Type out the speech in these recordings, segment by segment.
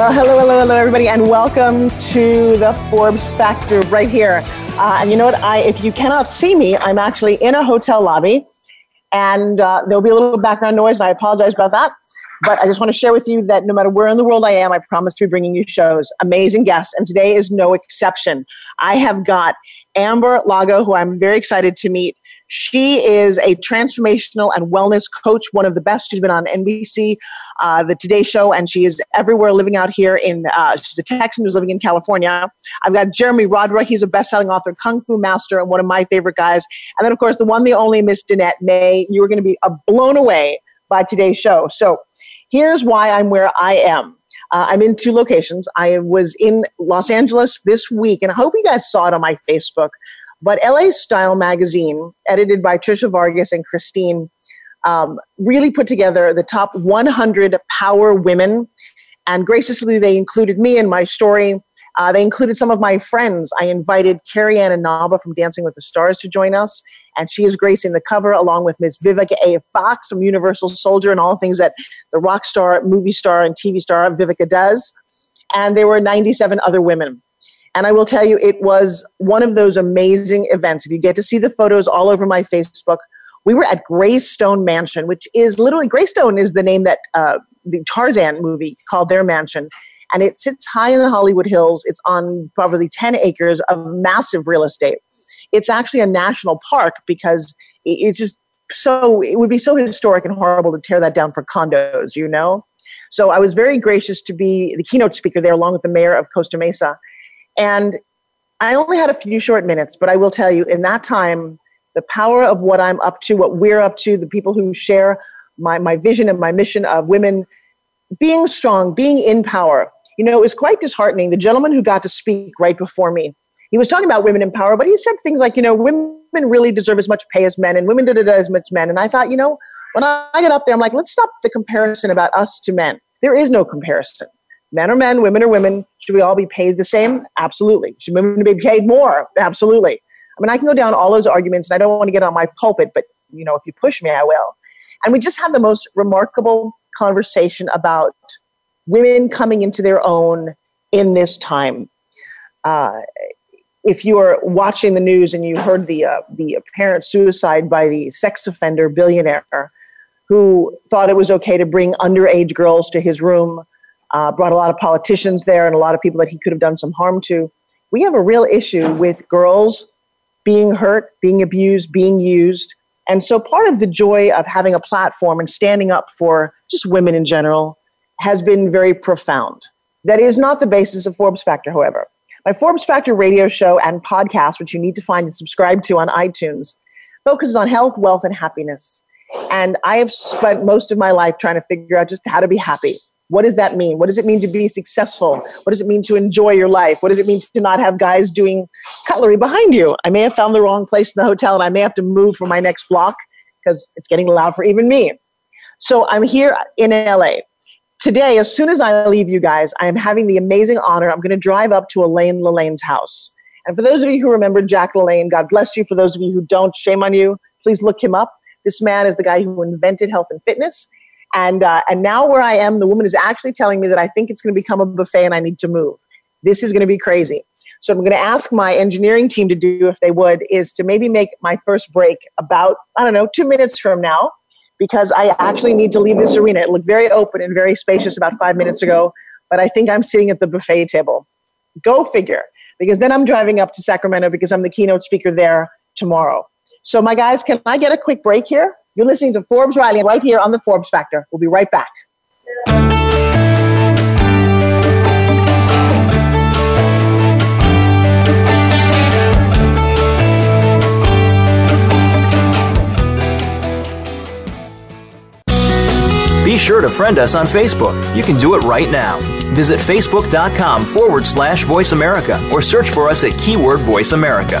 Well, hello, hello, hello, everybody, and welcome to the Forbes Factor right here. Uh, and you know what? I, if you cannot see me, I'm actually in a hotel lobby, and uh, there'll be a little background noise, and I apologize about that. But I just want to share with you that no matter where in the world I am, I promise to be bringing you shows, amazing guests, and today is no exception. I have got Amberly Lago, who I'm very excited to meet. She is a transformational and wellness coach, one of the best. She's been on NBC, uh, the Today Show, and she is everywhere living out here in, uh, she's a Texan who's living in California. I've got Jeremy Roadruck. He's a best-selling author, Kung Fu Master, and one of my favorite guys. And then, of course, the one, the only Miss Danette May. You are going to be uh, blown away by today's show. So here's why I'm where I am. Uh, I'm in two locations. I was in Los Angeles this week, and I hope you guys saw it on my Facebook. But LA Style magazine, edited by Trisha Vargas and Christine, um, really put together the top 100 power women. And graciously, they included me in my story. Uh, they included some of my friends. I invited Carrie Ann Inaba from Dancing with the Stars to join us, and she is gracing the cover along with Miss Vivica A. Fox from Universal Soldier and all things that the rock star, movie star, and TV star Vivica does. And there were 97 other women. And I will tell you, it was one of those amazing events. If you get to see the photos all over my Facebook, we were at Greystone Mansion, which is literally Greystone is the name that uh, the Tarzan movie called their mansion. And it sits high in the Hollywood Hills. It's on probably 10 acres of massive real estate. It's actually a national park because it's just so, it would be so historic and horrible to tear that down for condos, you know? So I was very gracious to be the keynote speaker there along with the mayor of Costa Mesa. And I only had a few short minutes, but I will tell you, in that time, the power of what I'm up to, what we're up to, the people who share my, my vision and my mission of women being strong, being in power. You know, it was quite disheartening. The gentleman who got to speak right before me, he was talking about women in power, but he said things like, you know, women really deserve as much pay as men, and women did it as much men. And I thought, you know, when I get up there, I'm like, let's stop the comparison about us to men. There is no comparison men are men, women are women. Should we all be paid the same? Absolutely. Should women be paid more? Absolutely. I mean, I can go down all those arguments, and I don't want to get on my pulpit, but you know, if you push me, I will. And we just had the most remarkable conversation about women coming into their own in this time. Uh, if you are watching the news and you heard the uh, the apparent suicide by the sex offender billionaire who thought it was okay to bring underage girls to his room uh, brought a lot of politicians there and a lot of people that he could have done some harm to. We have a real issue with girls being hurt, being abused, being used. And so part of the joy of having a platform and standing up for just women in general has been very profound. That is not the basis of Forbes Factor, however. My Forbes Factor radio show and podcast, which you need to find and subscribe to on iTunes, focuses on health, wealth, and happiness. And I have spent most of my life trying to figure out just how to be happy. What does that mean? What does it mean to be successful? What does it mean to enjoy your life? What does it mean to not have guys doing cutlery behind you? I may have found the wrong place in the hotel and I may have to move for my next block because it's getting loud for even me. So I'm here in LA. Today, as soon as I leave you guys, I am having the amazing honor. I'm going to drive up to Elaine LaLanne's house. And for those of you who remember Jack LaLanne, God bless you. For those of you who don't, shame on you. Please look him up. This man is the guy who invented health and fitness. And, uh, and now where I am, the woman is actually telling me that I think it's going to become a buffet and I need to move. This is going to be crazy. So I'm going to ask my engineering team to do, if they would, is to maybe make my first break about, I don't know, two minutes from now, because I actually need to leave this arena. It looked very open and very spacious about five minutes ago, but I think I'm sitting at the buffet table. Go figure, because then I'm driving up to Sacramento because I'm the keynote speaker there tomorrow. So, my guys, can I get a quick break here? You're listening to Forbes Riley right here on the Forbes Factor. We'll be right back. Be sure to friend us on Facebook. You can do it right now. Visit facebook.com forward slash voice America or search for us at keyword voice America.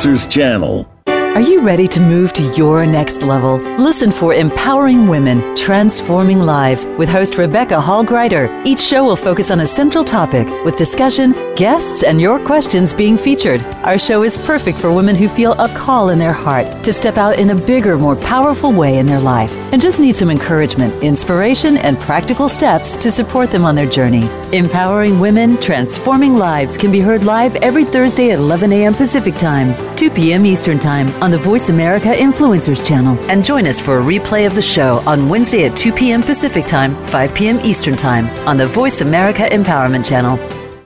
Influencers Channel. Are you ready to move to your next level? Listen for Empowering Women, Transforming Lives with host Rebecca Hall Gruyter. Each show will focus on a central topic with discussion, guests, and your questions being featured. Our show is perfect for women who feel a call in their heart to step out in a bigger, more powerful way in their life and just need some encouragement, inspiration, and practical steps to support them on their journey. Empowering Women, Transforming Lives can be heard live every Thursday at 11 a.m. Pacific Time, 2 p.m. Eastern Time on the Voice America Influencers channel. And join us for a replay of the show on Wednesday at 2 p.m. Pacific Time, 5 p.m. Eastern Time on the Voice America Empowerment channel.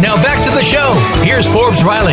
Now back to the show. Here's Forbes Riley.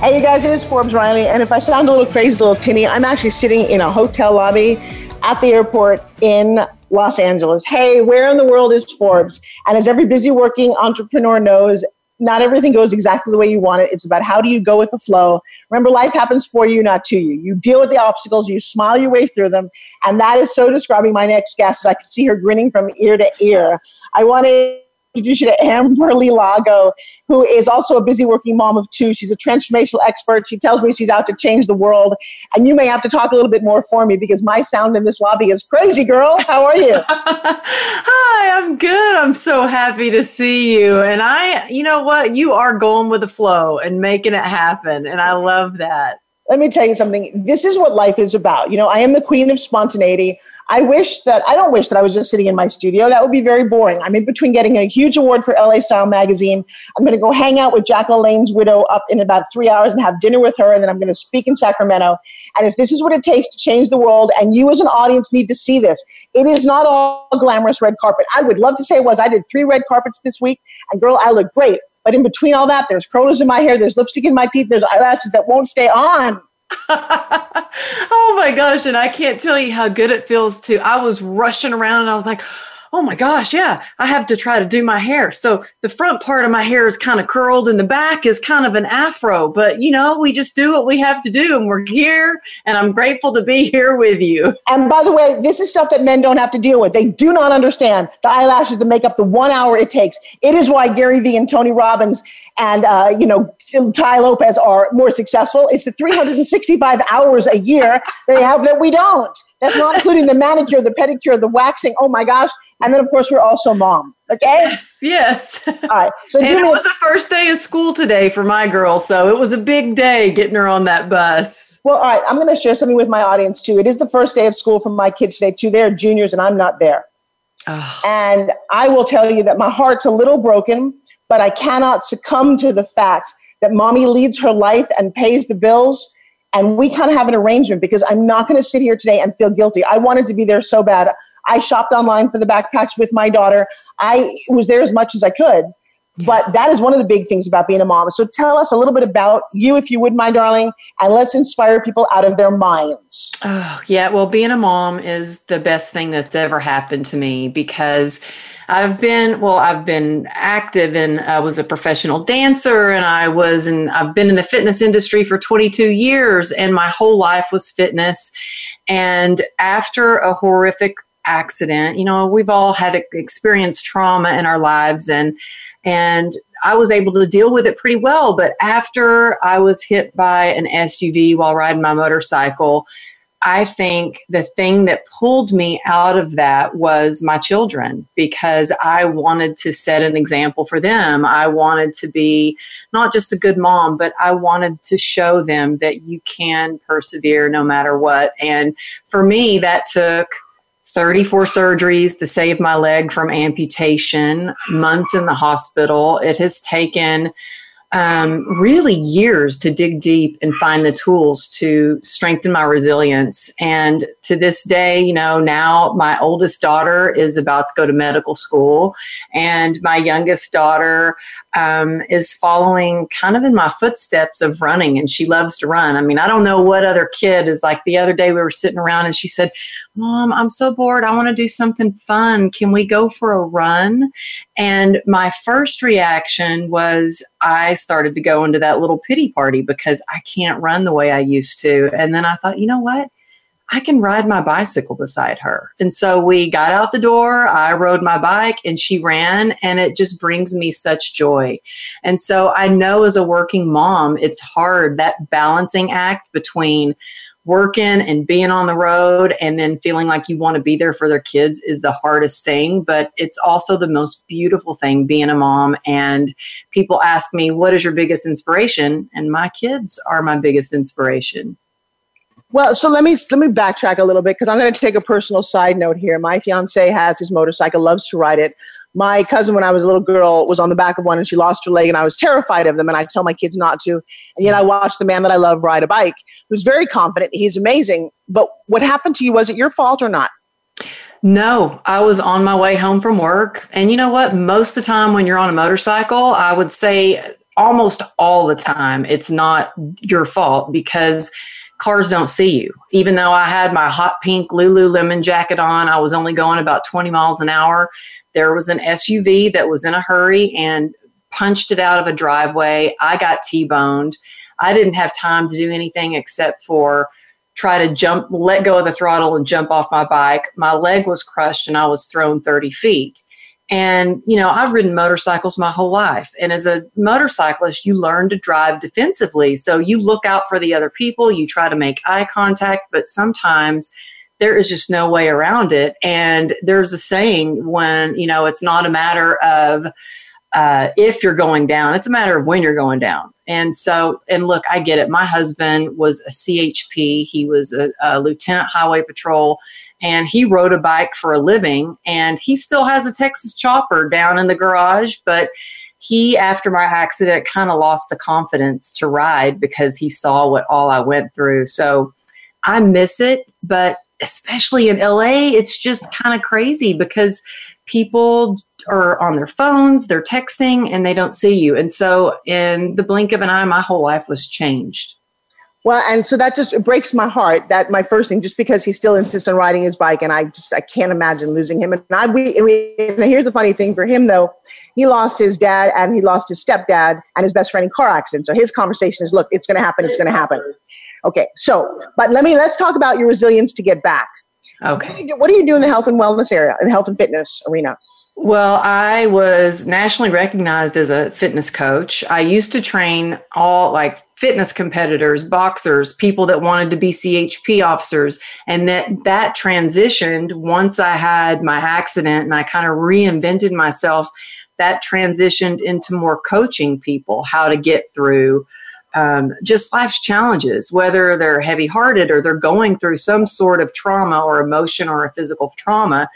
Hey, you guys, it is Forbes Riley. And if I sound a little crazy, a little tinny, I'm actually sitting in a hotel lobby at the airport in Los Angeles. Hey, where in the world is Forbes? And as every busy working entrepreneur knows, not everything goes exactly the way you want it. It's about how do you go with the flow. Remember, life happens for you, not to you. You deal with the obstacles, you smile your way through them. And that is so describing my next guest. I can see her grinning from ear to ear. I want to introduce you to Amberly Lago, who is also a busy working mom of two. She's a transformational expert. She tells me she's out to change the world. And you may have to talk a little bit more for me because my sound in this lobby is crazy, girl. How are you? Hi, I'm good. I'm so happy to see you. And I, you know what? You are going with the flow and making it happen. And I love that. Let me tell you something. This is what life is about. You know, I am the queen of spontaneity. I wish that I don't wish that I was just sitting in my studio. That would be very boring. I'm in between getting a huge award for LA Style magazine. I'm going to go hang out with Jack widow up in about three hours and have dinner with her, and then I'm going to speak in Sacramento. And if this is what it takes to change the world, and you as an audience need to see this, it is not all glamorous red carpet. I would love to say it was. I did three red carpets this week, and girl, I look great. But in between all that, there's curlers in my hair, there's lipstick in my teeth, there's eyelashes that won't stay on. oh my gosh. And I can't tell you how good it feels to. I was rushing around and I was like, oh my gosh, yeah, I have to try to do my hair. So the front part of my hair is kind of curled and the back is kind of an afro. But you know, we just do what we have to do and we're here and I'm grateful to be here with you. And by the way, this is stuff that men don't have to deal with. They do not understand the eyelashes, the makeup, the one hour it takes. It is why Gary Vee and Tony Robbins and, uh, you know, Tai Lopez are more successful. It's the 365 hours a year they have that we don't. That's not including the manicure, the pedicure, the waxing. Oh my gosh. And then, of course, we're also mom. Okay. Yes. Yes. All right. So and it was the first day of school today for my girl. So it was a big day getting her on that bus. Well, all right. I'm going to share something with my audience too. It is the first day of school for my kids today too. They're juniors and I'm not there. Oh. And I will tell you that my heart's a little broken, but I cannot succumb to the fact that mommy leads her life and pays the bills and we kind of have an arrangement because I'm not going to sit here today and feel guilty. I wanted to be there so bad. I shopped online for the backpacks with my daughter. I was there as much as I could. Yeah. But that is one of the big things about being a mom. So tell us a little bit about you, if you would, my darling, and let's inspire people out of their minds. Oh, yeah. Well, being a mom is the best thing that's ever happened to me because I've been well. I've been active and I was a professional dancer, and I was and I've been in the fitness industry for 22 years, and my whole life was fitness. And after a horrific accident, you know, we've all had experienced trauma in our lives, and and I was able to deal with it pretty well. But after I was hit by an SUV while riding my motorcycle, I think the thing that pulled me out of that was my children because I wanted to set an example for them. I wanted to be not just a good mom, but I wanted to show them that you can persevere no matter what. And for me, that took 34 surgeries to save my leg from amputation, months in the hospital. It has taken um, really years to dig deep and find the tools to strengthen my resilience. And to this day, you know, now my oldest daughter is about to go to medical school, and my youngest daughter um, is following kind of in my footsteps of running, and she loves to run. I mean, I don't know what other kid is like. The other day, we were sitting around, and she said, Mom, I'm so bored. I want to do something fun. Can we go for a run? And my first reaction was I started to go into that little pity party because I can't run the way I used to. And then I thought, you know what? I can ride my bicycle beside her. And so we got out the door, I rode my bike, and she ran, and it just brings me such joy. And so I know as a working mom, it's hard that balancing act between working and being on the road and then feeling like you want to be there for their kids is the hardest thing but it's also the most beautiful thing being a mom and people ask me what is your biggest inspiration and my kids are my biggest inspiration well, so let me let me backtrack a little bit because I'm going to take a personal side note here. My fiance has his motorcycle, loves to ride it. My cousin, when I was a little girl, was on the back of one and she lost her leg, and I was terrified of them. And I tell my kids not to. And yet I watched the man that I love ride a bike, who's very confident. He's amazing. But what happened to you? Was it your fault or not? No, I was on my way home from work. And you know what? Most of the time when you're on a motorcycle, I would say almost all the time, it's not your fault because cars don't see you. Even though I had my hot pink Lululemon jacket on, I was only going about 20 miles an hour. There was an SUV that was in a hurry and punched it out of a driveway. I got T boned. I didn't have time to do anything except for try to jump, let go of the throttle and jump off my bike. My leg was crushed and I was thrown 30 feet. And, you know, I've ridden motorcycles my whole life. And as a motorcyclist, you learn to drive defensively. So you look out for the other people, you try to make eye contact, but sometimes there is just no way around it. And there's a saying when, you know, it's not a matter of, uh, if you're going down. It's a matter of when you're going down. And so, and look, I get it. My husband was a CHP. He was a, a lieutenant highway patrol and he rode a bike for a living and he still has a Texas chopper down in the garage, but he after my accident kind of lost the confidence to ride because he saw what all I went through. So I miss it, but especially in LA, it's just kind of crazy because people are on their phones, they're texting, and they don't see you. And so, in the blink of an eye, my whole life was changed. Well, and so that just it breaks my heart. That my first thing, just because he still insists on riding his bike, and I just I can't imagine losing him. And I we, and we and here's the funny thing for him though, he lost his dad and he lost his stepdad and his best friend in car accident. So his conversation is, look, it's going to happen. It's going to happen. Okay, so but let me let's talk about your resilience to get back. Okay, what do, do, what do you do in the health and wellness area, in the health and fitness arena? Well, I was nationally recognized as a fitness coach. I used to train all like fitness competitors, boxers, people that wanted to be CHP officers, and that that transitioned once I had my accident and I kind of reinvented myself. That transitioned into more coaching people how to get through um, just life's challenges, whether they're heavy hearted or they're going through some sort of trauma or emotion or a physical trauma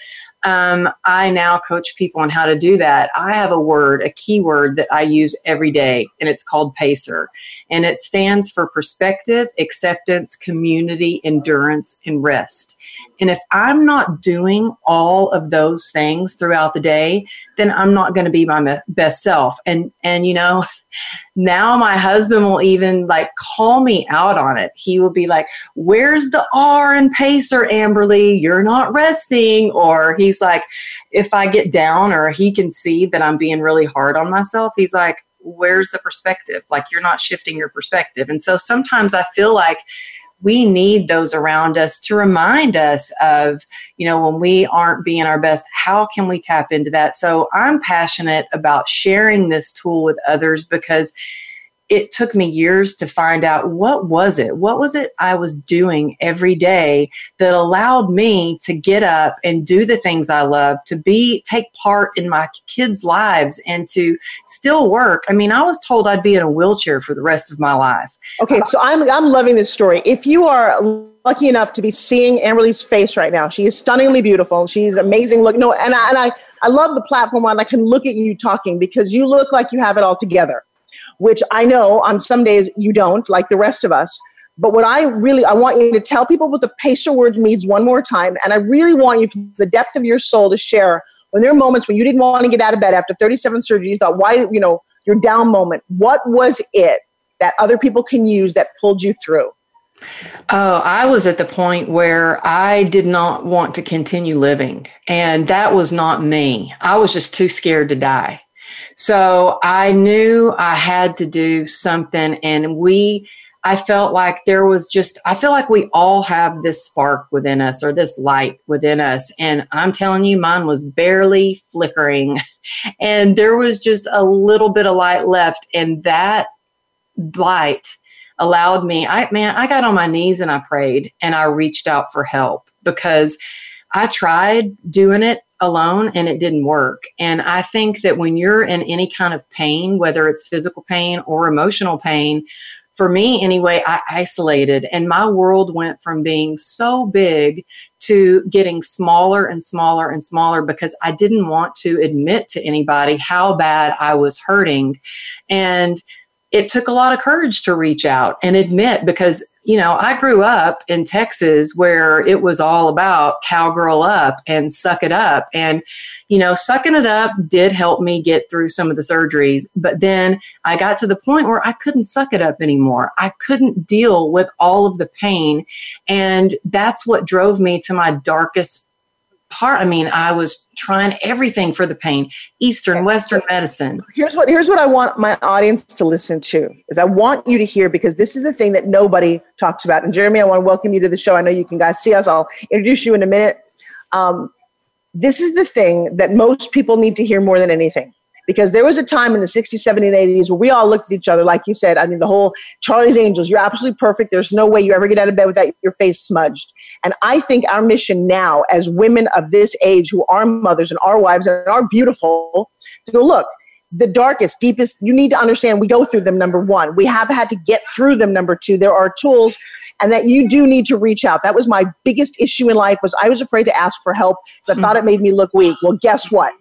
um, I now coach people on how to do that. I have a word, a keyword that I use every day, and it's called PACER. And it stands for perspective, acceptance, community, endurance, and rest. And if I'm not doing all of those things throughout the day, then I'm not going to be my best self. And and you know, now my husband will even like call me out on it. He will be like, "Where's the R and pacer, Amberly? You're not resting." Or he's like, if I get down or he can see that I'm being really hard on myself, he's like, "Where's the perspective? Like you're not shifting your perspective." And so sometimes I feel like we need those around us to remind us of, you know, when we aren't being our best, how can we tap into that? So I'm passionate about sharing this tool with others because it took me years to find out what was it what was it i was doing every day that allowed me to get up and do the things i love to be take part in my kids lives and to still work i mean i was told i'd be in a wheelchair for the rest of my life okay so i'm i'm loving this story if you are lucky enough to be seeing Amberly's face right now. She is stunningly beautiful. She's amazing look. No, and I, and I, I love the platform where I can look at you talking because you look like you have it all together which I know on some days you don't, like the rest of us. But what I really, I want you to tell people what the PACER word means one more time. And I really want you, from the depth of your soul, to share when there are moments when you didn't want to get out of bed after 37 surgeries, you thought, why, you know, your down moment. What was it that other people can use that pulled you through? Oh, I was at the point where I did not want to continue living. And that was not me. I was just too scared to die. So I knew I had to do something. And we, I felt like there was just, I feel like we all have this spark within us or this light within us. And I'm telling you, mine was barely flickering. And there was just a little bit of light left. And that light allowed me, I, man, I got on my knees and I prayed and I reached out for help because I tried doing it alone and it didn't work. And I think that when you're in any kind of pain, whether it's physical pain or emotional pain, for me anyway, I isolated and my world went from being so big to getting smaller and smaller and smaller because I didn't want to admit to anybody how bad I was hurting. And it took a lot of courage to reach out and admit because you know i grew up in texas where it was all about cowgirl up and suck it up. And you know sucking it up did help me get through some of the surgeries but then i got to the point where i couldn't suck it up anymore. I couldn't deal with all of the pain. And that's what drove me to my darkest part. I mean, I was trying everything for the pain, Eastern, Western medicine. Here's what here's what I want my audience to listen to is I want you to hear because this is the thing that nobody talks about. And Jeremy, I want to welcome you to the show. I know you can guys see us. I'll introduce you in a minute. Um, this is the thing that most people need to hear more than anything because there was a time in the 60s, 70s, 80s where we all looked at each other, like you said. I mean, the whole Charlie's Angels, you're absolutely perfect. There's no way you ever get out of bed without your face smudged. And I think our mission now, as women of this age who are mothers and are wives and are beautiful, to go, look, the darkest, deepest, you need to understand we go through them, number one. We have had to get through them, number two. There are tools and that you do need to reach out. That was my biggest issue in life was I was afraid to ask for help. I mm-hmm. thought it made me look weak. Well, guess what?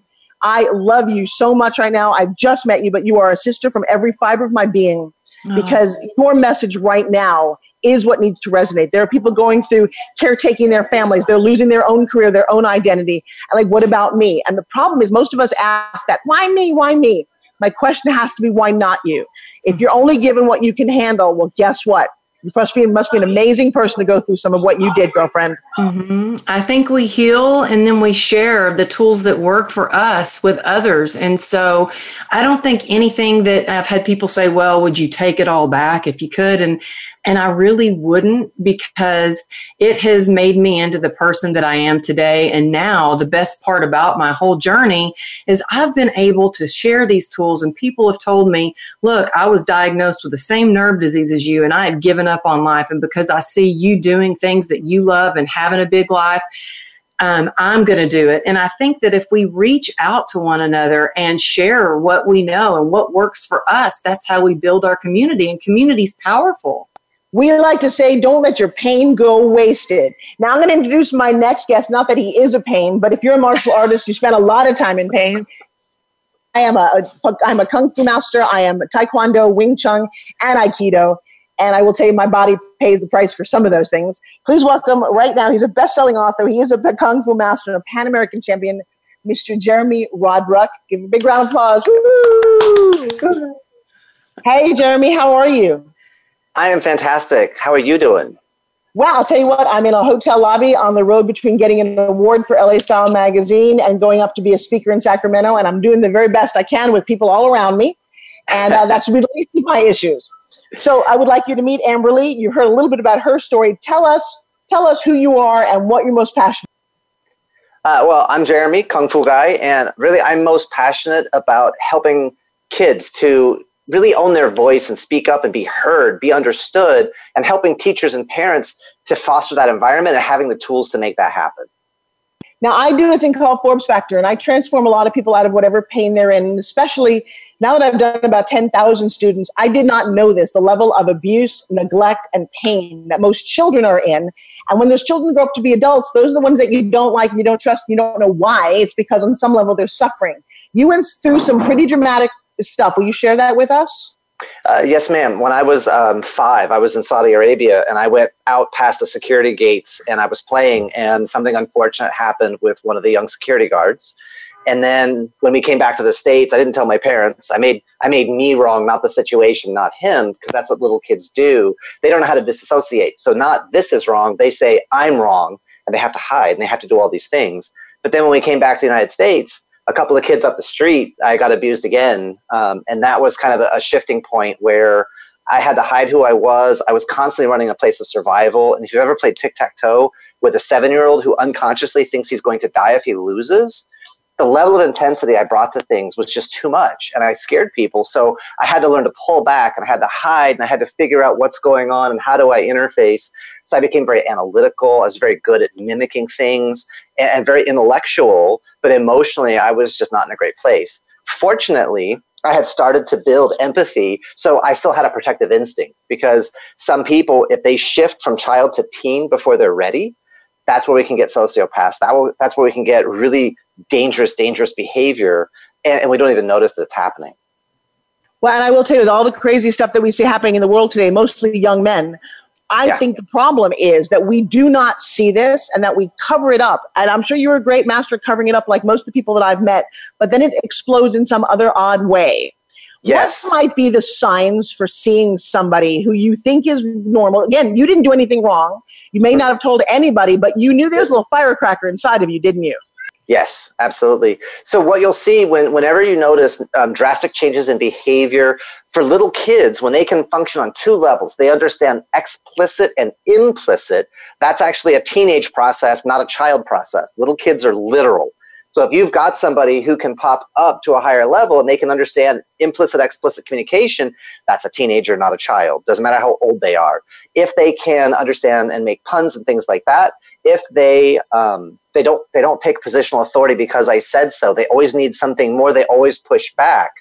I love you so much right now. I've just met you, but you are a sister from every fiber of my being oh. because your message right now is what needs to resonate. There are people going through caretaking their families. They're losing their own career, their own identity. And like, what about me? And the problem is most of us ask that, why me? Why me? My question has to be, why not you? If mm. you're only given what you can handle, well, guess what? You must be must be an amazing person to go through some of what you did, girlfriend. Mm-hmm. I think we heal and then we share the tools that work for us with others. And so I don't think anything that I've had people say, "Well, would you take it all back if you could?" And and I really wouldn't because it has made me into the person that I am today. And now the best part about my whole journey is I've been able to share these tools, and people have told me, look, I was diagnosed with the same nerve disease as you, and I had given up on life. And because I see you doing things that you love and having a big life, um, I'm going to do it. And I think that if we reach out to one another and share what we know and what works for us, that's how we build our community. And community is powerful. We like to say, don't let your pain go wasted. Now, I'm going to introduce my next guest. Not that he is a pain, but if you're a martial artist, you spend a lot of time in pain. I am a, I'm a kung fu master. I am taekwondo, Wing Chun, and Aikido. And I will tell you, my body pays the price for some of those things. Please welcome right now. He's a best-selling author. He is a kung fu master and a Pan American champion, Mr. Jeremy Roadruck. Give him a big round of applause. Hey, Jeremy, how are you? I am fantastic. How are you doing? Well, I'll tell you what, I'm in a hotel lobby on the road between getting an award for LA Style magazine and going up to be a speaker in Sacramento, and I'm doing the very best I can with people all around me. And uh, that should be the least of my issues. So I would like you to meet Amberly. You heard a little bit about her story. Tell us, tell us who you are and what you're most passionate. Uh, well, I'm Jeremy, Kung Fu Guy, and really I'm most passionate about helping kids to really own their voice and speak up and be heard, be understood, and helping teachers and parents to foster that environment and having the tools to make that happen. Now, I do a thing called Forbes Factor, and I transform a lot of people out of whatever pain they're in. Especially now that I've done about 10,000 students, I did not know this the level of abuse, neglect, and pain that most children are in. And when those children grow up to be adults, those are the ones that you don't like and you don't trust, and you don't know why. It's because on some level they're suffering. You went through some pretty dramatic stuff. Will you share that with us? Uh, yes, ma'am. When I was um, five, I was in Saudi Arabia and I went out past the security gates and I was playing, and something unfortunate happened with one of the young security guards. And then when we came back to the states, I didn't tell my parents. I made I made me wrong, not the situation, not him, because that's what little kids do. They don't know how to disassociate. So not this is wrong. They say I'm wrong, and they have to hide and they have to do all these things. But then when we came back to the United States, a couple of kids up the street, I got abused again. Um, and that was kind of a, a, shifting point where I had to hide who I was. I was constantly running a place of survival. And if you've ever played tic tac toe with a seven year old who unconsciously thinks he's going to die if he loses, the level of intensity I brought to things was just too much and I scared people. So I had to learn to pull back and I had to hide and I had to figure out what's going on and how do I interface. So I became very analytical. I was very good at mimicking things and, very intellectual, but emotionally I was just not in a great place. Fortunately, I had started to build empathy, so I still had a protective instinct because some people, if they shift from child to teen before they're ready, that's where we can get sociopaths. That that's where we can get really dangerous, dangerous behavior, and, and we don't even notice that it's happening. Well, and I will tell you, with all the crazy stuff that we see happening in the world today, mostly young men, I yeah. think the problem is that we do not see this and that we cover it up. And I'm sure you're a great master covering it up, like most of the people that I've met, but then it explodes in some other odd way. Yes. What might be the signs for seeing somebody who you think is normal? Again, you didn't do anything wrong. You may mm-hmm. not have told anybody, but you knew there was a little firecracker inside of you, didn't you? Yes, absolutely. So what you'll see when, whenever you notice um, drastic changes in behavior for little kids, when they can function on two levels, they understand explicit and implicit. That's actually a teenage process, not a child process. Little kids are literal. So if you've got somebody who can pop up to a higher level and they can understand implicit, explicit communication, that's a teenager, not a child. Doesn't matter how old they are. If they can understand and make puns and things like that, if they um, they don't they don't take positional authority because I said so. They always need something more. They always push back.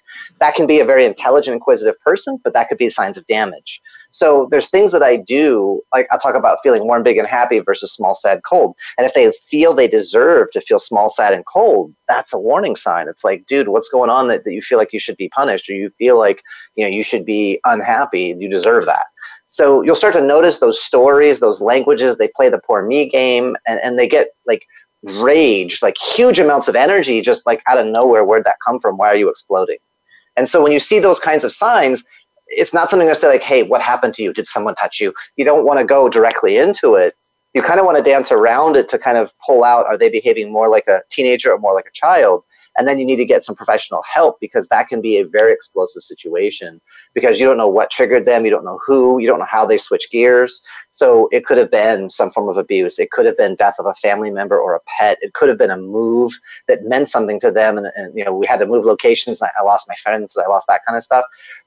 That can be a very intelligent, inquisitive person, but that could be signs of damage. So there's things that I do, like I'll talk about feeling warm, big, and happy versus small, sad, cold. And if they feel they deserve to feel small, sad, and cold, that's a warning sign. It's like, dude, what's going on that, that you feel like you should be punished or you feel like you know you should be unhappy? You deserve that. So you'll start to notice those stories, those languages, they play the poor me game and, and they get like rage, like huge amounts of energy just like out of nowhere. Where'd that come from? Why are you exploding? And so when you see those kinds of signs, it's not something to say like, hey, what happened to you? Did someone touch you? You don't want to go directly into it. You kind of want to dance around it to kind of pull out are they behaving more like a teenager or more like a child? And then you need to get some professional help because that can be a very explosive situation because you don't know what triggered them, you don't know who, you don't know how they switch gears. So it could have been some form of abuse. It could have been death of a family member or a pet. It could have been a move that meant something to them. And, and you know, we had to move locations. I lost my friends. I lost that kind of stuff.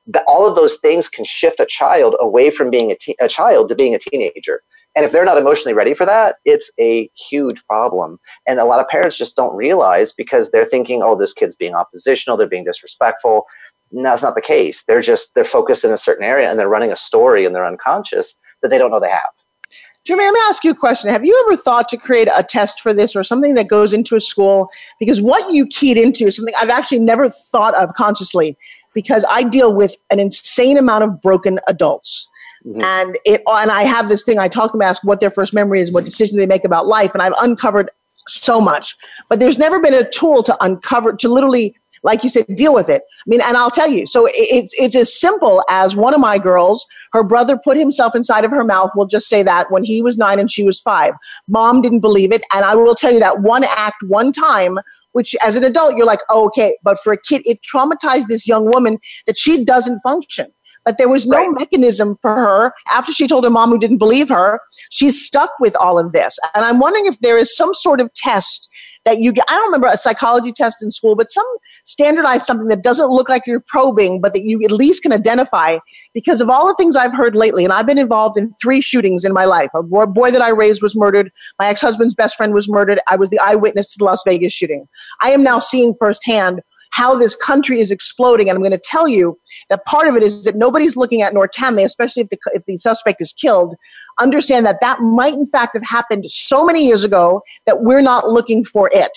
But all of those things can shift a child away from being a, te- a child to being a teenager. And if they're not emotionally ready for that, it's a huge problem. And a lot of parents just don't realize because they're thinking, oh, this kid's being oppositional, they're being disrespectful. No, that's not the case. They're just they're focused in a certain area and they're running a story in their unconscious that they don't know they have. Jimmy, let me ask you a question. Have you ever thought to create a test for this or something that goes into a school? Because what you keyed into is something I've actually never thought of consciously because I deal with an insane amount of broken adults. Mm-hmm. And it and I have this thing I talk to them ask what their first memory is, what decision they make about life, and I've uncovered so much. But there's never been a tool to uncover to literally like you said, deal with it. I mean, and I'll tell you, so it's it's as simple as one of my girls, her brother put himself inside of her mouth. We'll just say that when he was nine and she was five, mom didn't believe it, and I will tell you that one act, one time, which as an adult you're like, oh, okay, but for a kid, it traumatized this young woman that she doesn't function. But there was no right. mechanism for her after she told her mom who didn't believe her. She's stuck with all of this. And I'm wondering if there is some sort of test that you get. I don't remember a psychology test in school, but some standardized something that doesn't look like you're probing, but that you at least can identify because of all the things I've heard lately. And I've been involved in three shootings in my life. A boy that I raised was murdered. My ex husband's best friend was murdered. I was the eyewitness to the Las Vegas shooting. I am now seeing firsthand how this country is exploding. And I'm going to tell you that part of it is that nobody's looking at, nor can they, especially if the, if the suspect is killed, understand that that might in fact have happened so many years ago that we're not looking for it.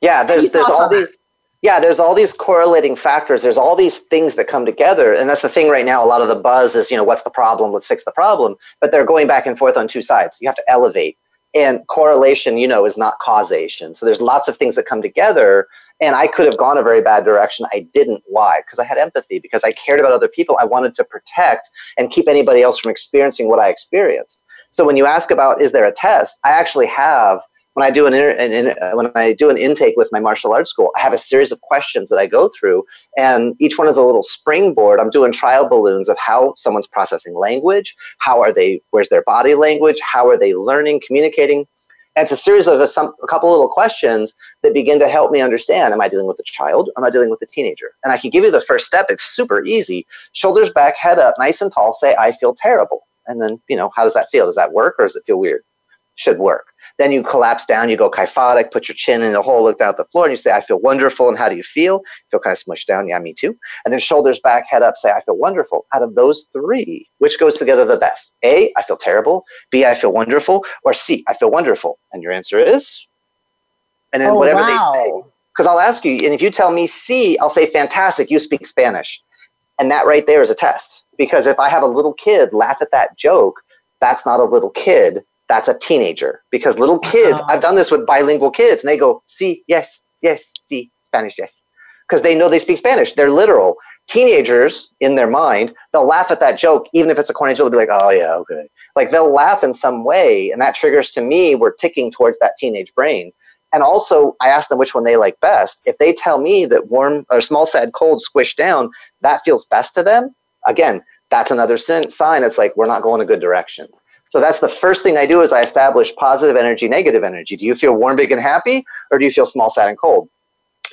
Yeah, there's, there's all these. Yeah, there's all these correlating factors. There's all these things that come together. And that's the thing right now. A lot of the buzz is, you know, what's the problem? Let's fix the problem. But they're going back and forth on two sides. You have to elevate and correlation you know is not causation. So there's lots of things that come together and i could have gone a very bad direction. I didn't. Why? Because i had empathy because i cared about other people. I wanted to protect and keep anybody else from experiencing what i experienced. So when you ask about is there a test? I actually have when I do an, inter- an, uh, when I do an intake with my martial arts school, I have a series of questions that I go through, and each one is a little springboard. I'm doing trial balloons of how someone's processing language, how are they, where's their body language, how are they learning, communicating. And it's a series of a, some, a couple little questions that begin to help me understand: Am I dealing with a child? Am I dealing with a teenager? And I can give you the first step. It's super easy. Shoulders back, head up, nice and tall. Say, "I feel terrible." And then, you know, how does that feel? Does that work, or does it feel weird? Should work. Then you collapse down, you go kyphotic, put your chin in the hole, look down at the floor, and you say, I feel wonderful. And how do you feel? Feel kind of smushed down. Yeah, me too. And then shoulders back, head up, say, I feel wonderful. Out of those three, which goes together the best? A, I feel terrible. B, I feel wonderful. Or C, I feel wonderful. And your answer is? And then oh, whatever wow. they say. Because I'll ask you, and if you tell me C, I'll say, fantastic, you speak Spanish. And that right there is a test. Because if I have a little kid laugh at that joke, that's not a little kid that's a teenager. Because little kids i've done this with bilingual kids and they go see yes yes see spanish yes. Because they know they speak spanish. They're literal. Teenagers in their mind they'll laugh at that joke even if it's a corny joke they'll be like oh yeah okay. Like they'll laugh in some way and that triggers to me we're ticking towards that teenage brain. And also i ask them which one they like best. If they tell me that warm or small sad cold squished down that feels best to them again that's another sign. It's like we're not going a good direction so that's the first thing I do is I establish positive energy, negative energy. Do you feel warm, big, and happy, or do you feel small, sad, and cold?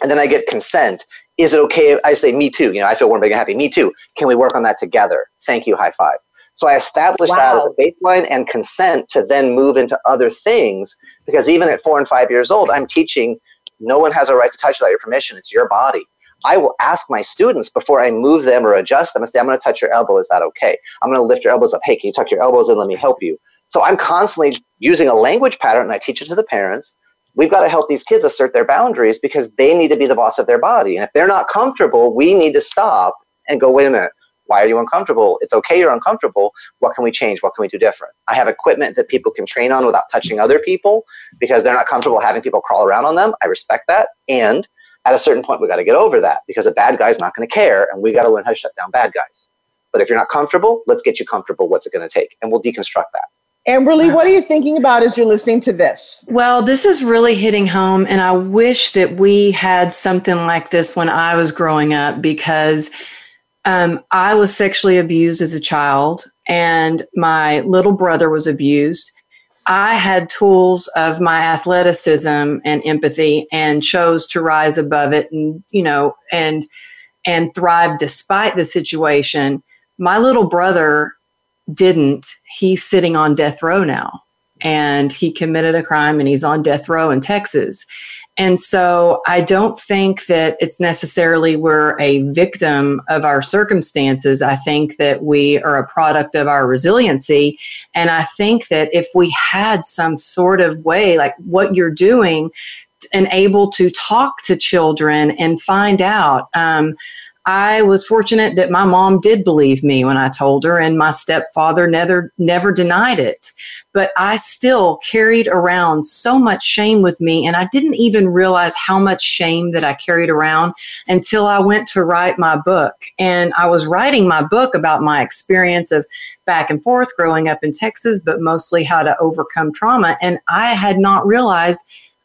And then I get consent. Is it okay? I say, me too. You know, I feel warm, big, and happy. Me too. Can we work on that together? Thank you. High five. So I establish wow. that as a baseline and consent to then move into other things Because even at four and five years old, I'm teaching no one has a right to touch without your permission. It's your body. I will ask my students before I move them or adjust them and say, I'm going to touch your elbow. Is that okay? I'm going to lift your elbows up. Hey, can you tuck your elbows in? Let me help you. So I'm constantly using a language pattern and I teach it to the parents. We've got to help these kids assert their boundaries because they need to be the boss of their body. And if they're not comfortable, we need to stop and go, wait a minute, why are you uncomfortable? It's okay you're uncomfortable. What can we change? What can we do different? I have equipment that people can train on without touching other people because they're not comfortable having people crawl around on them. I respect that. And at a certain point, we got to get over that because a bad guy's not going to care and we got to learn how to shut down bad guys. But if you're not comfortable, let's get you comfortable. What's it going to take? And we'll deconstruct that. Amberly, what are you thinking about as you're listening to this? Well, this is really hitting home, and I wish that we had something like this when I was growing up because um, I was sexually abused as a child, and my little brother was abused. I had tools of my athleticism and empathy and chose to rise above it and, you know, and and thrive despite the situation. My little brother didn't. He's sitting on death row now and he committed a crime and he's on death row in Texas. And so I don't think that it's necessarily we're a victim of our circumstances. I think that we are a product of our resiliency. And I think that if we had some sort of way, like what you're doing, and able to talk to children and find out, um, I was fortunate that my mom did believe me when I told her, and my stepfather never never denied it. But I still carried around so much shame with me, and I didn't even realize how much shame that I carried around until I went to write my book. And I was writing my book about my experience of back and forth growing up in Texas, but mostly how to overcome trauma. And I had not realized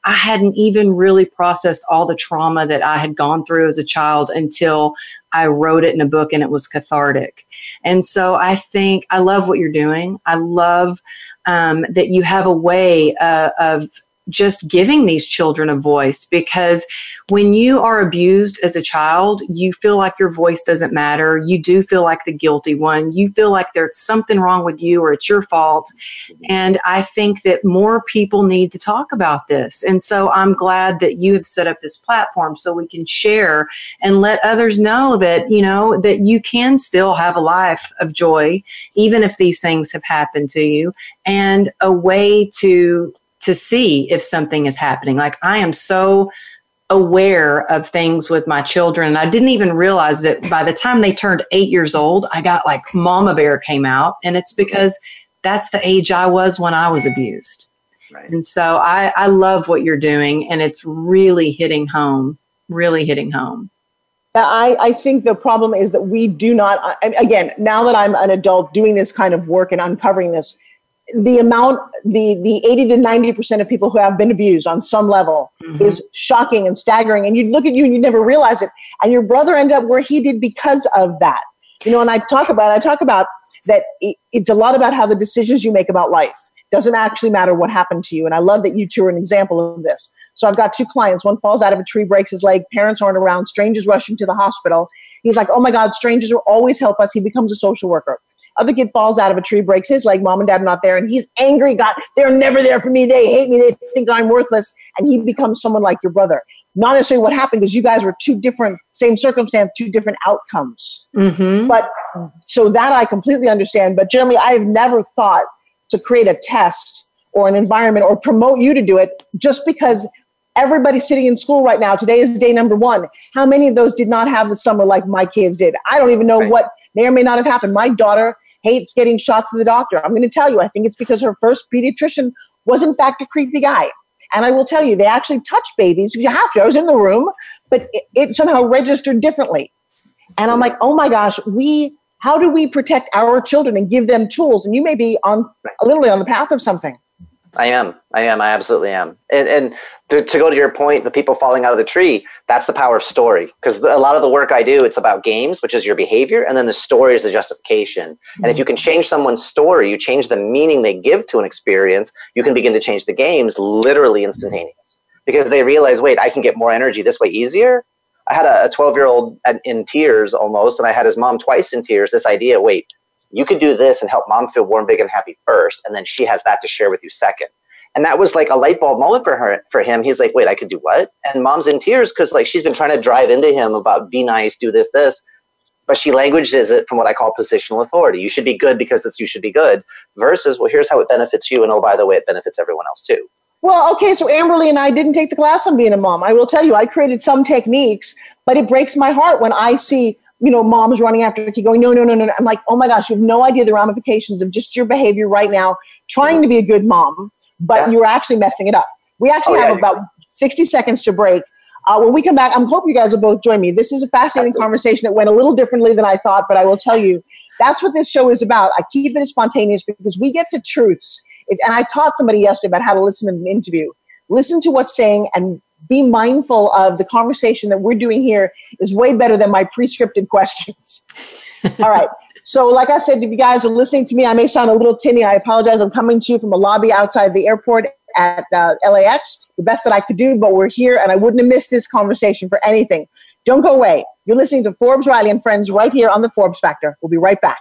I hadn't even really processed all the trauma that I had gone through as a child until I wrote it in a book and it was cathartic. And so I think I love what you're doing. I love um, that you have a way uh, of just giving these children a voice because when you are abused as a child, you feel like your voice doesn't matter. You do feel like the guilty one. You feel like there's something wrong with you or it's your fault. And I think that more people need to talk about this. And so I'm glad that you have set up this platform so we can share and let others know that, you know, that you can still have a life of joy, even if these things have happened to you, and a way to to see if something is happening. Like I am so aware of things with my children. And I didn't even realize that by the time they turned eight years old, I got like Mama Bear came out. And it's because that's the age I was when I was abused. Right. And so I, I love what you're doing and it's really hitting home, really hitting home. I, I think the problem is that we do not, again, now that I'm an adult doing this kind of work and uncovering this, the amount the the 80 to 90 percent of people who have been abused on some level mm-hmm. is shocking and staggering. And you'd look at you and you'd never realize it. And your brother ended up where he did because of that. You know and i talk about i talk about that it, it's a lot about how the decisions you make about life doesn't actually matter what happened to you. And i love that you two are an example of this. So i've got two clients. One falls out of a tree breaks his leg parents aren't around strangers rushing to the hospital. He's like oh my god strangers will always help us. He becomes a social worker other kid falls out of a tree, breaks his leg. Mom and dad are not there, and he's angry. God, they're never there for me. They hate me. They think I'm worthless. And he becomes someone like your brother. Not necessarily what happened because you guys were two different, same circumstance, two different outcomes. Mm-hmm. But so that I completely understand. But Jeremy, I have never thought to create a test or an environment or promote you to do it just because everybody's sitting in school right now. Today is day number one. How many of those did not have the summer like my kids did? I don't even know right. what may or may not have happened. My daughter hates getting shots to the doctor. I'm going to tell you, I think it's because her first pediatrician was, in fact, a creepy guy. And I will tell you, they actually touch babies. You have to. I was in the room, but it, it somehow registered differently. And I'm like, oh my gosh, we, how do we protect our children and give them tools? And you may be on, literally on the path of something. I am. I am. I absolutely am. And, and to, to, go to your point, the people falling out of the tree, that's the power of story. Because a lot of the work I do, it's about games, which is your behavior, and then the story is the justification. Mm-hmm. And if you can change someone's story, you change the meaning they give to an experience, you can begin to change the games literally instantaneous. Because they realize, wait, I can get more energy this way easier. I had a 12 year old in tears almost, and I had his mom twice in tears. This idea, wait, you could do this and help mom feel warm, big, and happy first, and then she has that to share with you second. And that was like a light bulb moment for her for him. He's like, wait, I could do what? And mom's in tears because like she's been trying to drive into him about be nice, do this, this. But she languages it from what I call positional authority. You should be good because it's you should be good, versus, well, here's how it benefits you, and oh, by the way, it benefits everyone else too. Well, okay, so Amberly and I didn't take the class on being a mom. I will tell you, I created some techniques, but it breaks my heart when I see you know, moms running after kid going, no, no, no, no, no. I'm like, oh my gosh, you have no idea the ramifications of just your behavior right now, trying to be a good mom, but yeah. you're actually messing it up. We actually oh, have yeah, about 60 seconds to break. Uh, when we come back, I'm hope you guys will both join me. This is a fascinating Absolutely. conversation that went a little differently than I thought, but I will tell you that's what this show is about. I keep it spontaneous because we get to truths. and I taught somebody yesterday about how to listen in an interview. Listen to what's saying and be mindful of the conversation that we're doing here is way better than my pre-scripted questions. All right. So, like I said, if you guys are listening to me, I may sound a little tinny. I apologize. I'm coming to you from a lobby outside the airport at uh, LAX. The best that I could do, but we're here, and I wouldn't have missed this conversation for anything. Don't go away. You're listening to Forbes Riley and Friends right here on the Forbes Factor. We'll be right back.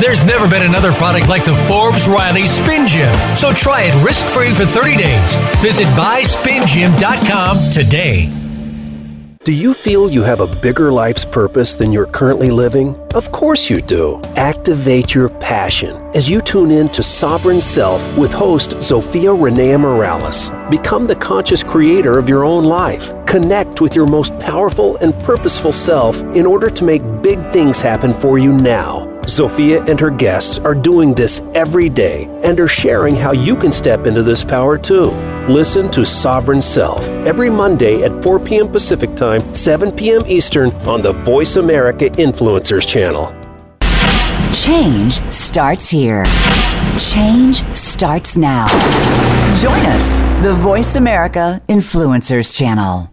There's never been another product like the Forbes Riley Spin Gym. So try it risk free for 30 days. Visit buyspingym.com today. Do you feel you have a bigger life's purpose than you're currently living? Of course you do. Activate your passion as you tune in to Sovereign Self with host Zofia Renea Morales. Become the conscious creator of your own life. Connect with your most powerful and purposeful self in order to make big things happen for you now. Zofia and her guests are doing this every day and are sharing how you can step into this power too. Listen to Sovereign Self every Monday at 4 p.m. Pacific Time, 7 p.m. Eastern on the Voice America Influencers channel. Change starts here. Change starts now. Join us, the Voice America Influencers channel.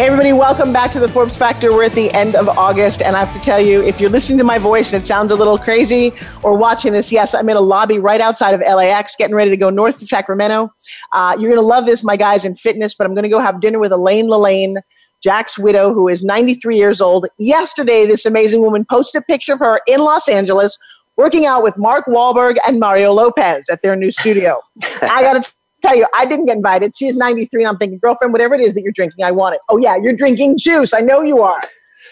Hey, everybody, welcome back to the Forbes Factor. We're at the end of August, and I have to tell you, if you're listening to my voice and it sounds a little crazy or watching this, yes, I'm in a lobby right outside of LAX, getting ready to go north to Sacramento. Uh, you're going to love this, my guys in fitness, but I'm going to go have dinner with Elaine LaLanne. Jack's widow, who is 93 years old. Yesterday, this amazing woman posted a picture of her in Los Angeles working out with Mark Wahlberg and Mario Lopez at their new studio. I got to tell you, I didn't get invited. She's 93, and I'm thinking, girlfriend, whatever it is that you're drinking, I want it. Oh, yeah, you're drinking juice. I know you are.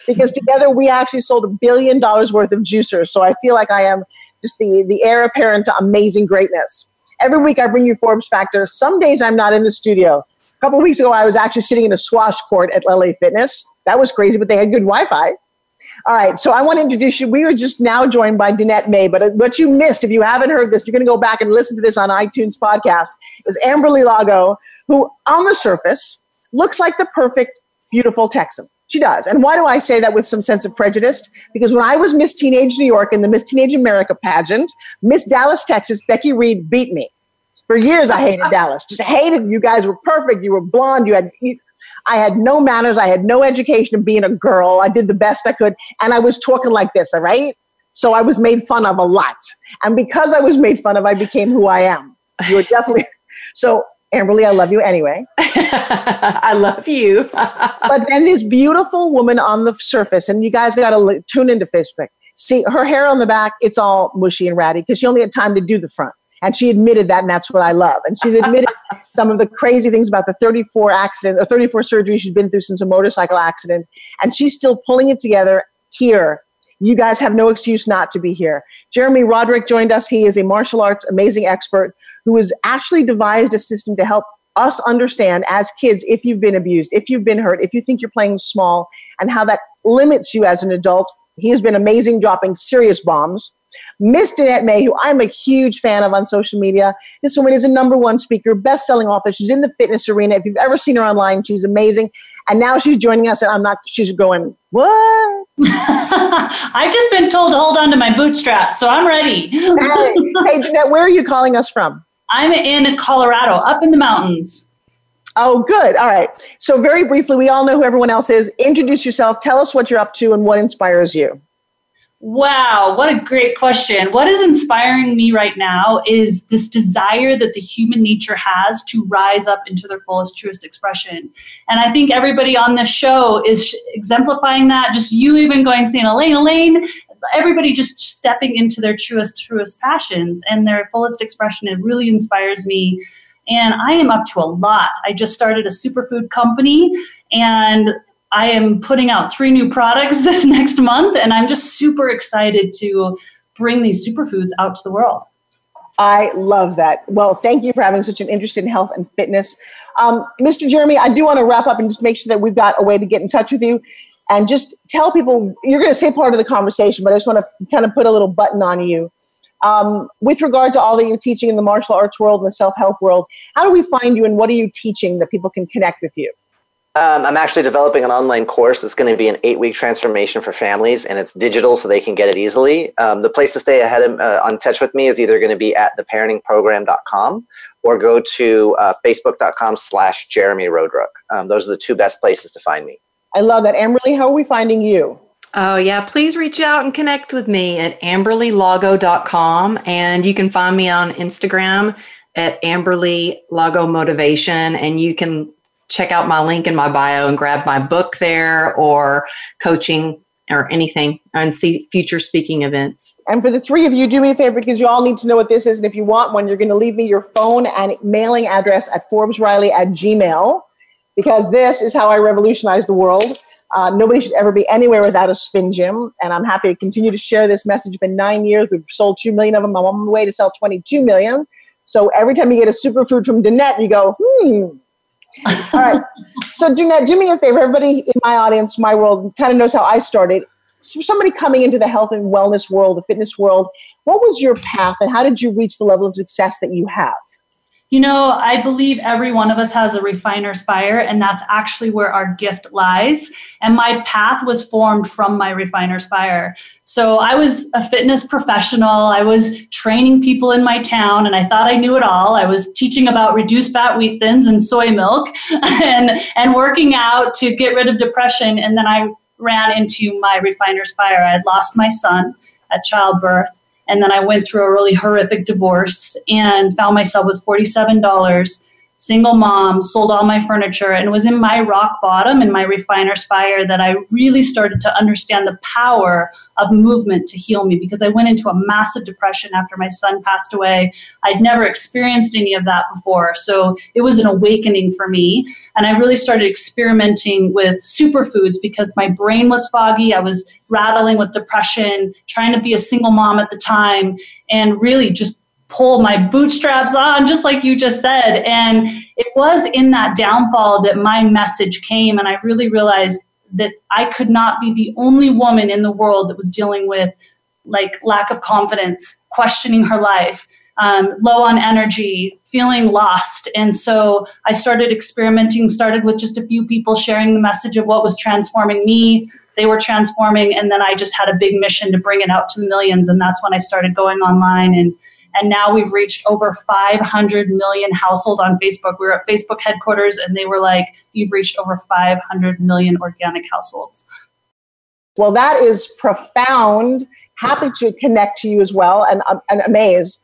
Because together we actually sold a billion dollars worth of juicers. So I feel like I am just the, the heir apparent to amazing greatness. Every week I bring you Forbes Factor. Some days I'm not in the studio. A couple weeks ago, I was actually sitting in a squash court at LA Fitness. That was crazy, but they had good Wi Fi. All right, so I want to introduce you. We are just now joined by Danette May, but uh, what you missed, if you haven't heard this, you're going to go back and listen to this on iTunes podcast, is Amberly Lago, who on the surface looks like the perfect, beautiful Texan. She does. And why do I say that with some sense of prejudice? Because when I was Miss Teenage New York in the Miss Teenage America pageant, Miss Dallas, Texas, Becky Reed beat me. For years, I hated Dallas. Just hated you guys were perfect. You were blonde. You had you, I had no manners. I had no education of being a girl. I did the best I could. And I was talking like this, all right? So I was made fun of a lot. And because I was made fun of, I became who I am. You're definitely so Amberly, I love you anyway. I love you. but then this beautiful woman on the surface, and you guys got to tune into Facebook. See her hair on the back, it's all mushy and ratty because she only had time to do the front. And she admitted that, and that's what I love. And she's admitted some of the crazy things about the 34 accident or 34 surgeries she's been through since a motorcycle accident. And she's still pulling it together here. You guys have no excuse not to be here. Jeremy Roadruck joined us. He is a martial arts amazing expert who has actually devised a system to help us understand as kids if you've been abused, if you've been hurt, if you think you're playing small, and how that limits you as an adult. He has been amazing dropping serious bombs. Miss Danette May, who I'm a huge fan of on social media. This woman is a number one speaker, best selling author. She's in the fitness arena. If you've ever seen her online, she's amazing. And now she's joining us, and I'm not, she's going, What? I've just been told to hold on to my bootstraps, so I'm ready. hey, hey, Danette, where are you calling us from? I'm in Colorado, up in the mountains. Oh, good. All right. So, very briefly, we all know who everyone else is. Introduce yourself. Tell us what you're up to and what inspires you. Wow, what a great question. What is inspiring me right now is this desire that the human nature has to rise up into their fullest, truest expression. And I think everybody on this show is exemplifying that. Just you even going saying, Elaine, Elaine, everybody just stepping into their truest, truest passions and their fullest expression. It really inspires me. And I am up to a lot. I just started a superfood company and I am putting out three new products this next month, and I'm just super excited to bring these superfoods out to the world. I love that. Well, thank you for having such an interest in health and fitness. Um, Mr. Jeremy, I do want to wrap up and just make sure that we've got a way to get in touch with you and just tell people you're going to say part of the conversation, but I just want to kind of put a little button on you. Um, with regard to all that you're teaching in the martial arts world and the self help world, how do we find you and what are you teaching that people can connect with you? Um, I'm actually developing an online course. It's going to be an eight week transformation for families, and it's digital so they can get it easily. Um, the place to stay ahead of, uh, on touch with me is either going to be at theparentingprogram.com or go to uh, facebook.com slash Jeremy Roadruck. Um, those are the two best places to find me. I love that. Amberly, how are we finding you? Oh, yeah. Please reach out and connect with me at amberlylago.com. And you can find me on Instagram at Amberly Lago Motivation. And you can check out my link in my bio and grab my book there or coaching or anything and see future speaking events. And for the three of you, do me a favor because you all need to know what this is. And if you want one, you're going to leave me your phone and mailing address at ForbesRiley at Gmail because this is how I revolutionize the world. Uh, nobody should ever be anywhere without a spin gym. And I'm happy to continue to share this message. It's been nine years. We've sold 2 million of them. I'm on my way to sell 22 million. So every time you get a superfood from Danette, you go, hmm, all right. So do now do me a favor. Everybody in my audience, my world, kind of knows how I started. So somebody coming into the health and wellness world, the fitness world, what was your path and how did you reach the level of success that you have? You know, I believe every one of us has a refiner's fire, and that's actually where our gift lies. And my path was formed from my refiner's fire. So I was a fitness professional. I was training people in my town, and I thought I knew it all. I was teaching about reduced fat wheat thins and soy milk and, and working out to get rid of depression. And then I ran into my refiner's fire. I had lost my son at childbirth and then I went through a really horrific divorce and found myself with $47 single mom, sold all my furniture, and it was in my rock bottom in my refiner's fire that I really started to understand the power of movement to heal me because I went into a massive depression after my son passed away. I'd never experienced any of that before. So it was an awakening for me. And I really started experimenting with superfoods because my brain was foggy. I was rattling with depression, trying to be a single mom at the time, and really just pull my bootstraps on, just like you just said. And it was in that downfall that my message came. And I really realized that I could not be the only woman in the world that was dealing with like lack of confidence, questioning her life, um, low on energy, feeling lost. And so I started experimenting, started with just a few people sharing the message of what was transforming me. They were transforming. And then I just had a big mission to bring it out to millions. And that's when I started going online and and now we've reached over 500 million households on Facebook. We were at Facebook headquarters and they were like, You've reached over 500 million organic households. Well, that is profound. Happy to connect to you as well and, um, and amazed.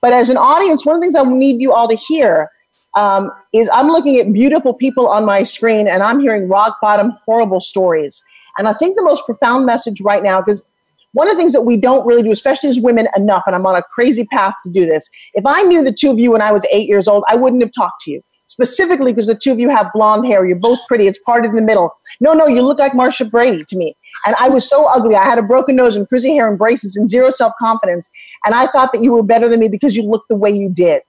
But as an audience, one of the things I need you all to hear um, is I'm looking at beautiful people on my screen and I'm hearing rock bottom horrible stories. And I think the most profound message right now, because one of the things that we don't really do, especially as women, enough, and I'm on a crazy path to do this. If I knew the two of you when I was eight years old, I wouldn't have talked to you. Specifically because the two of you have blonde hair. You're both pretty. It's parted in the middle. No, no, you look like Marcia Brady to me. And I was so ugly. I had a broken nose and frizzy hair and braces and zero self confidence. And I thought that you were better than me because you looked the way you did.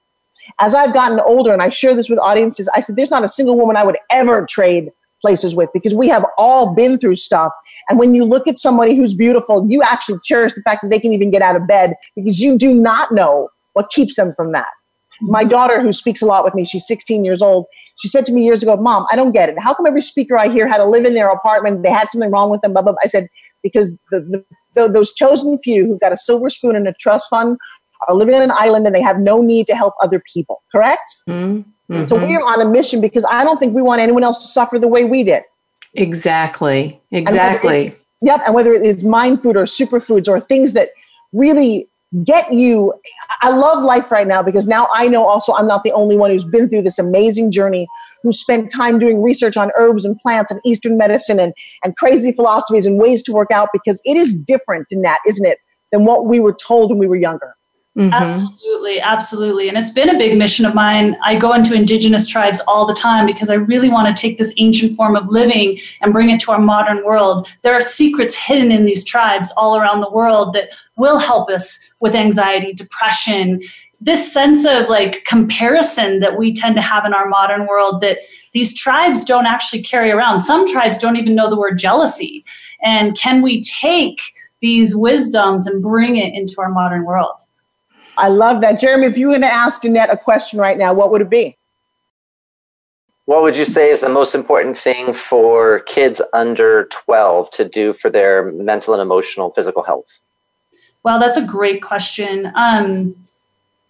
As I've gotten older, and I share this with audiences, I said, there's not a single woman I would ever trade places with because we have all been through stuff. And when you look at somebody who's beautiful, you actually cherish the fact that they can even get out of bed because you do not know what keeps them from that. My daughter, who speaks a lot with me, she's 16 years old. She said to me years ago, Mom, I don't get it. How come every speaker I hear had to live in their apartment? They had something wrong with them. Blah, blah, blah. I said, because the, the, the, those chosen few who've got a silver spoon and a trust fund are living on an island and they have no need to help other people. Correct? Mm-hmm. So we are mm-hmm. on a mission because I don't think we want anyone else to suffer the way we did. Exactly. Exactly. And it, yep. And whether it is mind food or superfoods or things that really get you. I love life right now because now I know also I'm not the only one who's been through this amazing journey, who spent time doing research on herbs and plants and Eastern medicine and, and crazy philosophies and ways to work out because it is different in that, isn't it, than what we were told when we were younger. Mm-hmm. Absolutely, absolutely. And it's been a big mission of mine. I go into indigenous tribes all the time because I really want to take this ancient form of living and bring it to our modern world. There are secrets hidden in these tribes all around the world that will help us with anxiety, depression, this sense of like comparison that we tend to have in our modern world that these tribes don't actually carry around. Some tribes don't even know the word jealousy. And can we take these wisdoms and bring it into our modern world? I love that. Jeremy, if you were going to ask Danette a question right now, what would it be? What would you say is the most important thing for kids under 12 to do for their mental and emotional physical health? Well, that's a great question. Um,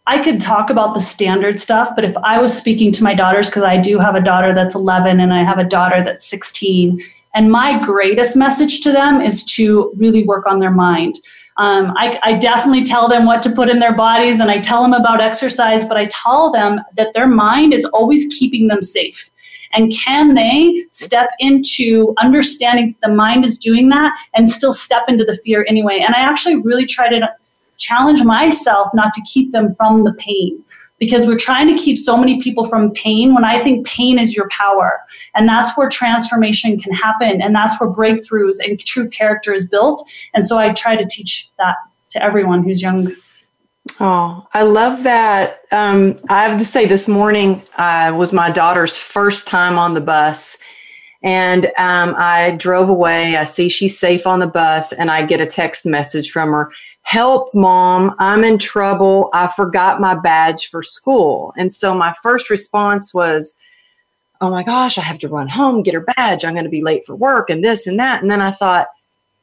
I could talk about the standard stuff, but if I was speaking to my daughters, because I do have a daughter that's 11 and I have a daughter that's 16, and my greatest message to them is to really work on their mind. Um, I, I definitely tell them what to put in their bodies and I tell them about exercise, but I tell them that their mind is always keeping them safe. And can they step into understanding the mind is doing that and still step into the fear anyway? And I actually really try to challenge myself not to keep them from the pain because we're trying to keep so many people from pain when I think pain is your power. And that's where transformation can happen. And that's where breakthroughs and true character is built. And so I try to teach that to everyone who's young. Oh, I love that. Um, I have to say, this morning uh, was my daughter's first time on the bus. And um, I drove away. I see she's safe on the bus, and I get a text message from her help mom i'm in trouble. I forgot my badge for school. And so my first response was oh my gosh i have to run home get her badge. I'm going to be late for work and this and that. And then i thought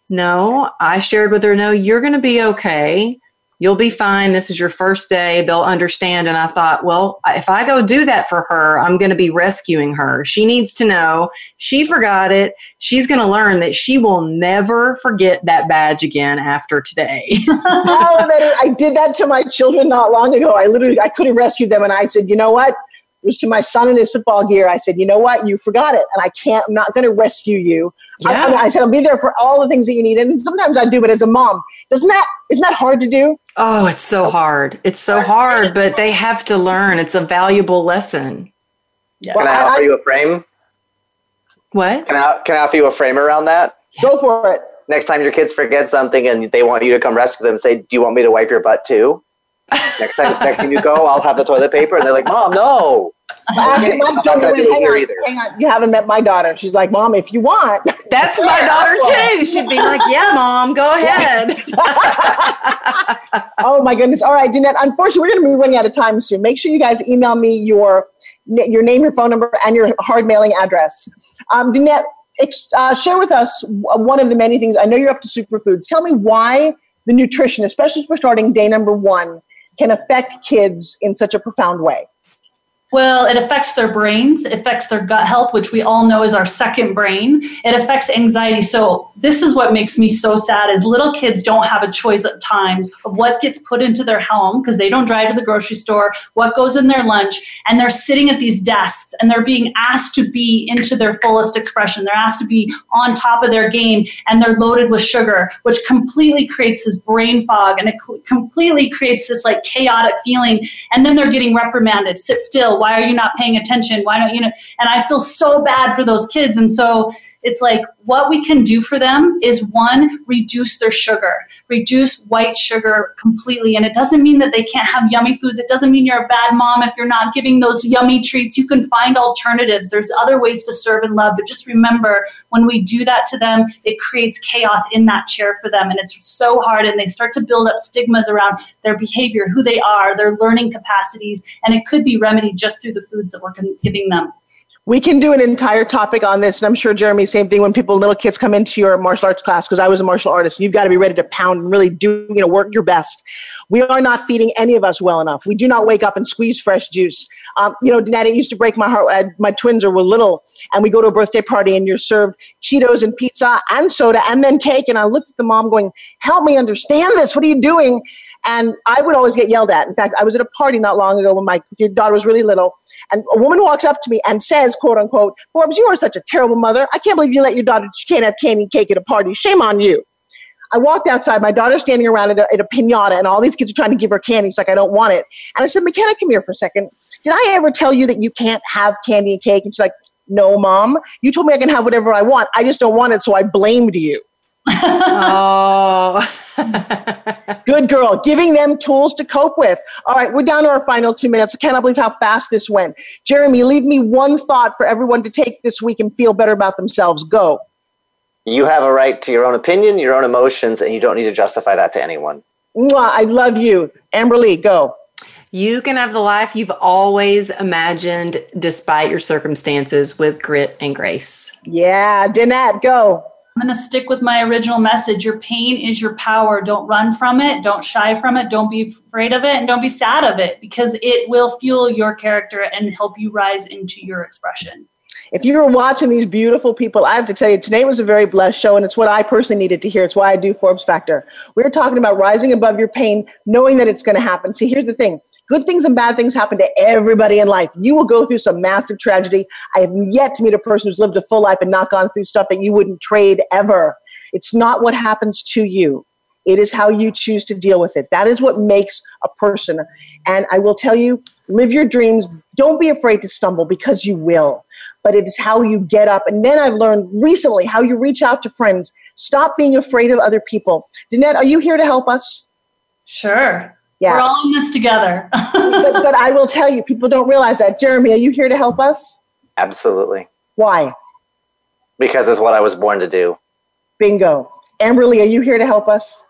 no i shared with her no you're going to be okay you'll be fine. This is your first day. They'll understand. And I thought, well, if I go do that for her, I'm going to be rescuing her. She needs to know she forgot it. She's going to learn that she will never forget that badge again after today. oh, I did that to my children not long ago. I literally, I could have rescued them. And I said, you know what? Was to my son in his football gear. I said, you know what? You forgot it. And I can't, I'm not going to rescue you. Yeah. I, I, said, I'll be there for all the things that you need. And sometimes I do, but as a mom, doesn't that, isn't that hard to do? Oh, it's so hard. It's so hard, but they have to learn. It's a valuable lesson. Yeah. Can I offer you a frame? What? Can I, can I offer you a frame around that? Go for it. Next time your kids forget something and they want you to come rescue them, say, do you want me to wipe your butt too? Next time, next time you go, I'll have the toilet paper. And they're like, Mom, no. Actually, my daughter, wait, hang, on, hang on. You haven't met my daughter. She's like, Mom, if you want. That's my daughter too. She'd be like, Yeah, Mom, go ahead. oh my goodness. All right, Danette. Unfortunately, we're going to be running out of time soon. Make sure you guys email me your your name, your phone number, and your hard mailing address. Um, Danette, uh, share with us one of the many things. I know you're up to superfoods. Tell me why the nutrition, especially as we're starting day number one, can affect kids in such a profound way. Well, it affects their brains, it affects their gut health, which we all know is our second brain. It affects anxiety. So this is what makes me so sad is little kids don't have a choice at times of what gets put into their home because they don't drive to the grocery store, what goes in their lunch, and they're sitting at these desks and they're being asked to be into their fullest expression. They're asked to be on top of their game and they're loaded with sugar, which completely creates this brain fog and it completely creates this like chaotic feeling. And then they're getting reprimanded. Sit still why are you not paying attention? Why don't you know? And I feel so bad for those kids. And so it's like what we can do for them is one, reduce their sugar, reduce white sugar completely. And it doesn't mean that they can't have yummy foods. It doesn't mean you're a bad mom if you're not giving those yummy treats. You can find alternatives. There's other ways to serve and love. But just remember, when we do that to them, it creates chaos in that chair for them. And it's so hard. And they start to build up stigmas around their behavior, who they are, their learning capacities. And it could be remedied just through the foods that we're giving them. We can do an entire topic on this, and I'm sure Jeremy, same thing when people, little kids, come into your martial arts class because I was a martial artist. You've got to be ready to pound and really do, you know, work your best. We are not feeding any of us well enough. We do not wake up and squeeze fresh juice. Um, you know, Danette, it used to break my heart. I, my twins are were little, and we go to a birthday party, and you're served Cheetos and pizza and soda and then cake. And I looked at the mom, going, "Help me understand this. What are you doing?" And I would always get yelled at. In fact, I was at a party not long ago when my daughter was really little, and a woman walks up to me and says, quote unquote, Forbes, you are such a terrible mother. I can't believe you let your daughter, she can't have candy and cake at a party. Shame on you. I walked outside, my daughter's standing around at a, at a pinata, and all these kids are trying to give her candy. She's like, I don't want it. And I said, McKenna, come here for a second. Did I ever tell you that you can't have candy and cake? And she's like, No, mom. You told me I can have whatever I want. I just don't want it, so I blamed you. oh. Good girl, giving them tools to cope with. All right, we're down to our final two minutes. I cannot believe how fast this went. Jeremy, leave me one thought for everyone to take this week and feel better about themselves. Go. You have a right to your own opinion, your own emotions, and you don't need to justify that to anyone. Mwah, I love you. Amberly, go. You can have the life you've always imagined despite your circumstances with grit and grace. Yeah, Danette, go. I'm going to stick with my original message. Your pain is your power. Don't run from it. Don't shy from it. Don't be afraid of it. And don't be sad of it because it will fuel your character and help you rise into your expression. If you were watching these beautiful people, I have to tell you, today was a very blessed show, and it's what I personally needed to hear. It's why I do Forbes Factor. We are talking about rising above your pain, knowing that it's going to happen. See, here's the thing good things and bad things happen to everybody in life. You will go through some massive tragedy. I have yet to meet a person who's lived a full life and not gone through stuff that you wouldn't trade ever. It's not what happens to you. It is how you choose to deal with it. That is what makes a person. And I will tell you, live your dreams. Don't be afraid to stumble because you will. But it is how you get up. And then I've learned recently how you reach out to friends. Stop being afraid of other people. Danette, are you here to help us? Sure. Yeah. We're all in this together. but, but I will tell you, people don't realize that. Jeremy, are you here to help us? Absolutely. Why? Because it's what I was born to do. Bingo. Amberly, are you here to help us?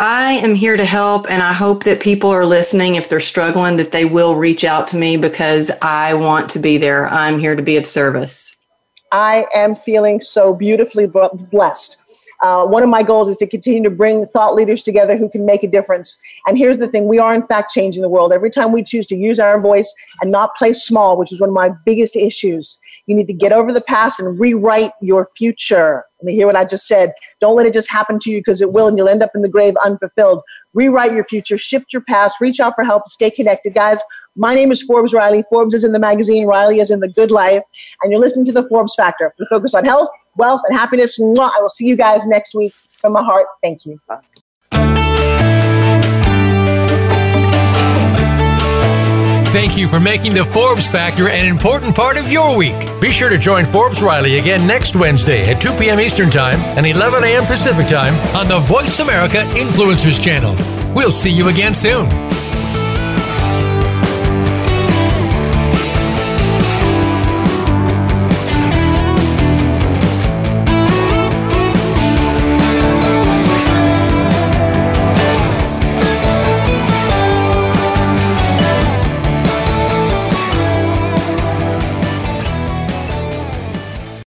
I am here to help, and I hope that people are listening. If they're struggling, that they will reach out to me because I want to be there. I'm here to be of service. I am feeling so beautifully blessed. Uh, one of my goals is to continue to bring thought leaders together who can make a difference. And here's the thing we are, in fact, changing the world. Every time we choose to use our voice and not play small, which is one of my biggest issues, you need to get over the past and rewrite your future. Let me hear what I just said. Don't let it just happen to you because it will, and you'll end up in the grave unfulfilled. Rewrite your future, shift your past, reach out for help, stay connected. Guys, my name is Forbes Riley. Forbes is in the magazine, Riley is in the good life, and you're listening to the Forbes Factor. We focus on health, wealth, and happiness. Mwah. I will see you guys next week. From my heart, thank you. Thank you for making the Forbes Factor an important part of your week. Be sure to join Forbes Riley again next Wednesday at 2 p.m. Eastern Time and 11 a.m. Pacific Time on the Voice America Influencers Channel. We'll see you again soon.